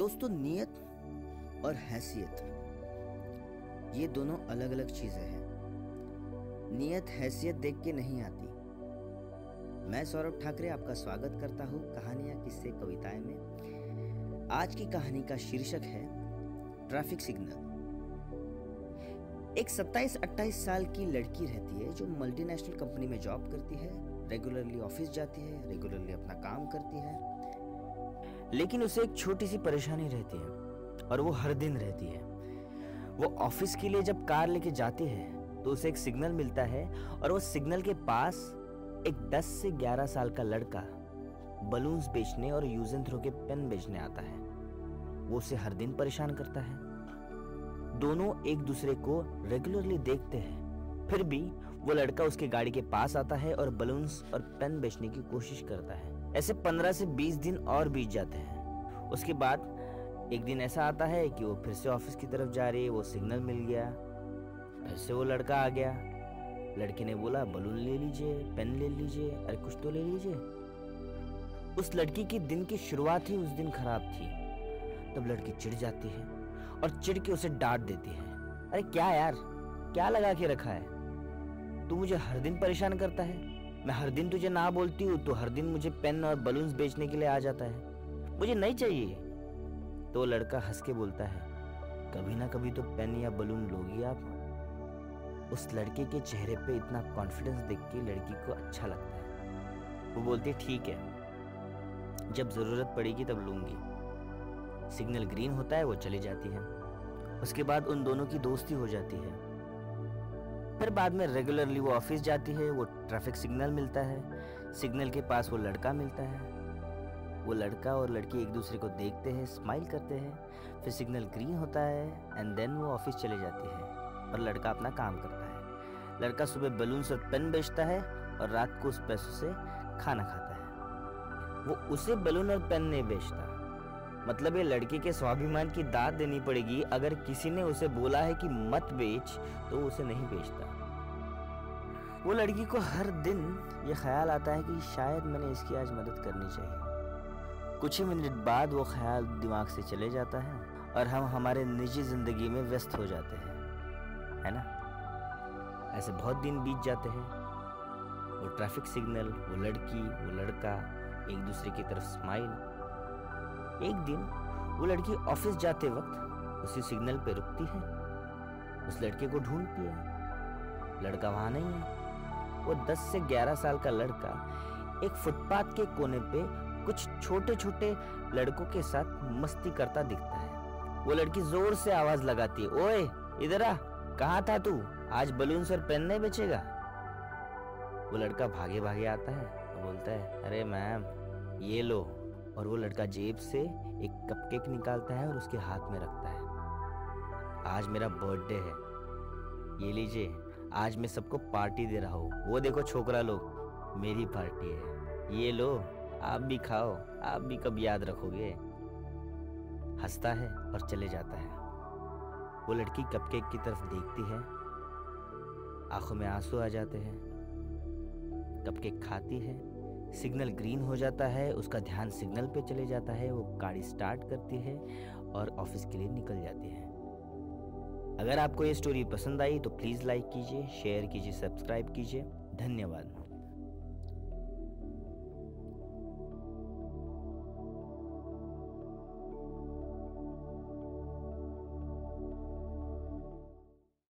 दोस्तों, नियत और हैसियत। ये दोनों अलग अलग चीज़ें हैं। नियत, हैसियत देख के नहीं आती। मैं सौरभ ठाकरे आपका स्वागत करता हूँ कहानियाँ, किस्से, कविताएँ में। आज की कहानी का शीर्षक है, ट्रैफ़िक सिग्नल। एक 27-28 साल की लड़की रहती है जो मल्टीनेशनल कंपनी में जॉब करती है, रेगुलरली ऑफ़िस जाती है, रेगुलरली अपना काम करती है। लेकिन उसे एक छोटी सी परेशानी रहती है और वो हर दिन रहती है। वो ऑफ़िस के लिए जब कार लेके जाती है तो उसे एक सिग्नल मिलता है और वो सिग्नल के पास एक 10 से 11 साल का लड़का बलून्स बेचने और यूज़ थ्रो के पेन बेचने आता है। वो उसे हर दिन परेशान करता है। दोनों एक दूसरे को रेगुलरली देखते हैं। फिर भी वो लड़का उसके गाड़ी के पास आता है और बलून्स और पेन बेचने की कोशिश करता है। ऐसे पंद्रह से बीस दिन और बीत जाते हैं। उसके बाद एक दिन ऐसा आता है कि वो फिर से ऑफ़िस की तरफ़ जा रही है, वो सिग्नल मिल गया। ऐसे वो लड़का आ गया। लड़के ने बोला, बलून ले लीजिए, पेन ले लीजिए, अरे कुछ तो ले लीजिए। उस लड़की की दिन की शुरुआत ही उस दिन खराब थी। तब लड़की चिढ़ जाती है और चिढ़ के उसे डांट देती है। अरे क्या यार, क्या लगा के रखा है? तू मुझे हर दिन परेशान करता है। मैं हर दिन तुझे ना बोलती हूँ तो हर दिन मुझे पेन और बलून्स बेचने के लिए आ जाता है। मुझे नहीं चाहिए तो लड़का हंस के बोलता है, कभी ना कभी तो पेन या बलून लोगी आप। उस लड़के के चेहरे पे इतना कॉन्फिडेंस देख के लड़की को अच्छा लगता है। वो बोलती ठीक है। जब ज़रूरत पड़ेगी तब लूँगी। सिग्नल ग्रीन होता है, वो चली जाती है। उसके बाद उन दोनों की दोस्ती हो जाती है। फिर बाद में रेगुलरली वो ऑफ़िस जाती है, वो ट्रैफ़िक सिग्नल मिलता है। सिग्नल के पास वो लड़का मिलता है। वो लड़का और लड़की एक दूसरे को देखते हैं स्माइल करते हैं, फिर सिग्नल ग्रीन होता है एंड देन वो ऑफ़िस चले जाती है और लड़का अपना काम करता है। लड़का सुबह बलून्स और पेन बेचता है और रात को उस पैसों से खाना खाता है। वो उसे बलून और पेन नहीं बेचता। मतलब ये लड़के के स्वाभिमान की दाद देनी पड़ेगी। अगर किसी ने उसे बोला है कि मत बेच तो उसे नहीं बेचता। वो लड़की को हर दिन ये ख्याल आता है कि शायद मैंने इसकी आज मदद करनी चाहिए। कुछ ही मिनट बाद वो ख्याल दिमाग से चले जाता है और हम हमारे निजी ज़िंदगी में व्यस्त हो जाते हैं। है ना? ऐसे बहुत दिन बीत जाते हैं। वो ट्रैफ़िक सिग्नल, वो लड़की, वो लड़का, एक दूसरे की तरफ़ स्माइल एक दिन वो लड़की ऑफ़िस जाते वक्त उसी सिग्नल पे रुकती है। उस लड़के को ढूंढती है। लड़का वहाँ नहीं है। वो 10 से 11 साल का लड़का एक फुटपाथ के कोने पे कुछ छोटे छोटे लड़कों के साथ मस्ती करता दिखता है। वो लड़की ज़ोर से आवाज़ लगाती है, ओए, इधर आ, कहा था तू? आज बलून और पेन नहीं बेचेगा? वो लड़का भागे भागे आता है बोलता है, अरे मैम, ये लो और वो लड़का जेब से एक कपकेक निकालता है और उसके हाथ में रखता है। आज मेरा बर्थडे है। ये लीजिए, आज मैं सबको पार्टी दे रहा हूँ। वो देखो छोकरा लोग, मेरी पार्टी है। ये लो, आप भी खाओ, आप भी कब याद रखोगे। हंसता है और चले जाता है। वो लड़की कपकेक की तरफ़ देखती है। आँखों में आँसू आ जाते हैं। कपकेक खाती है। सिग्नल ग्रीन हो जाता है, उसका ध्यान सिग्नल पे चले जाता है, वो गाड़ी स्टार्ट करती है और ऑफ़िस के लिए निकल जाती है। अगर आपको ये स्टोरी पसंद आई तो प्लीज़ लाइक कीजिए, शेयर कीजिए, सब्सक्राइब कीजिए। धन्यवाद।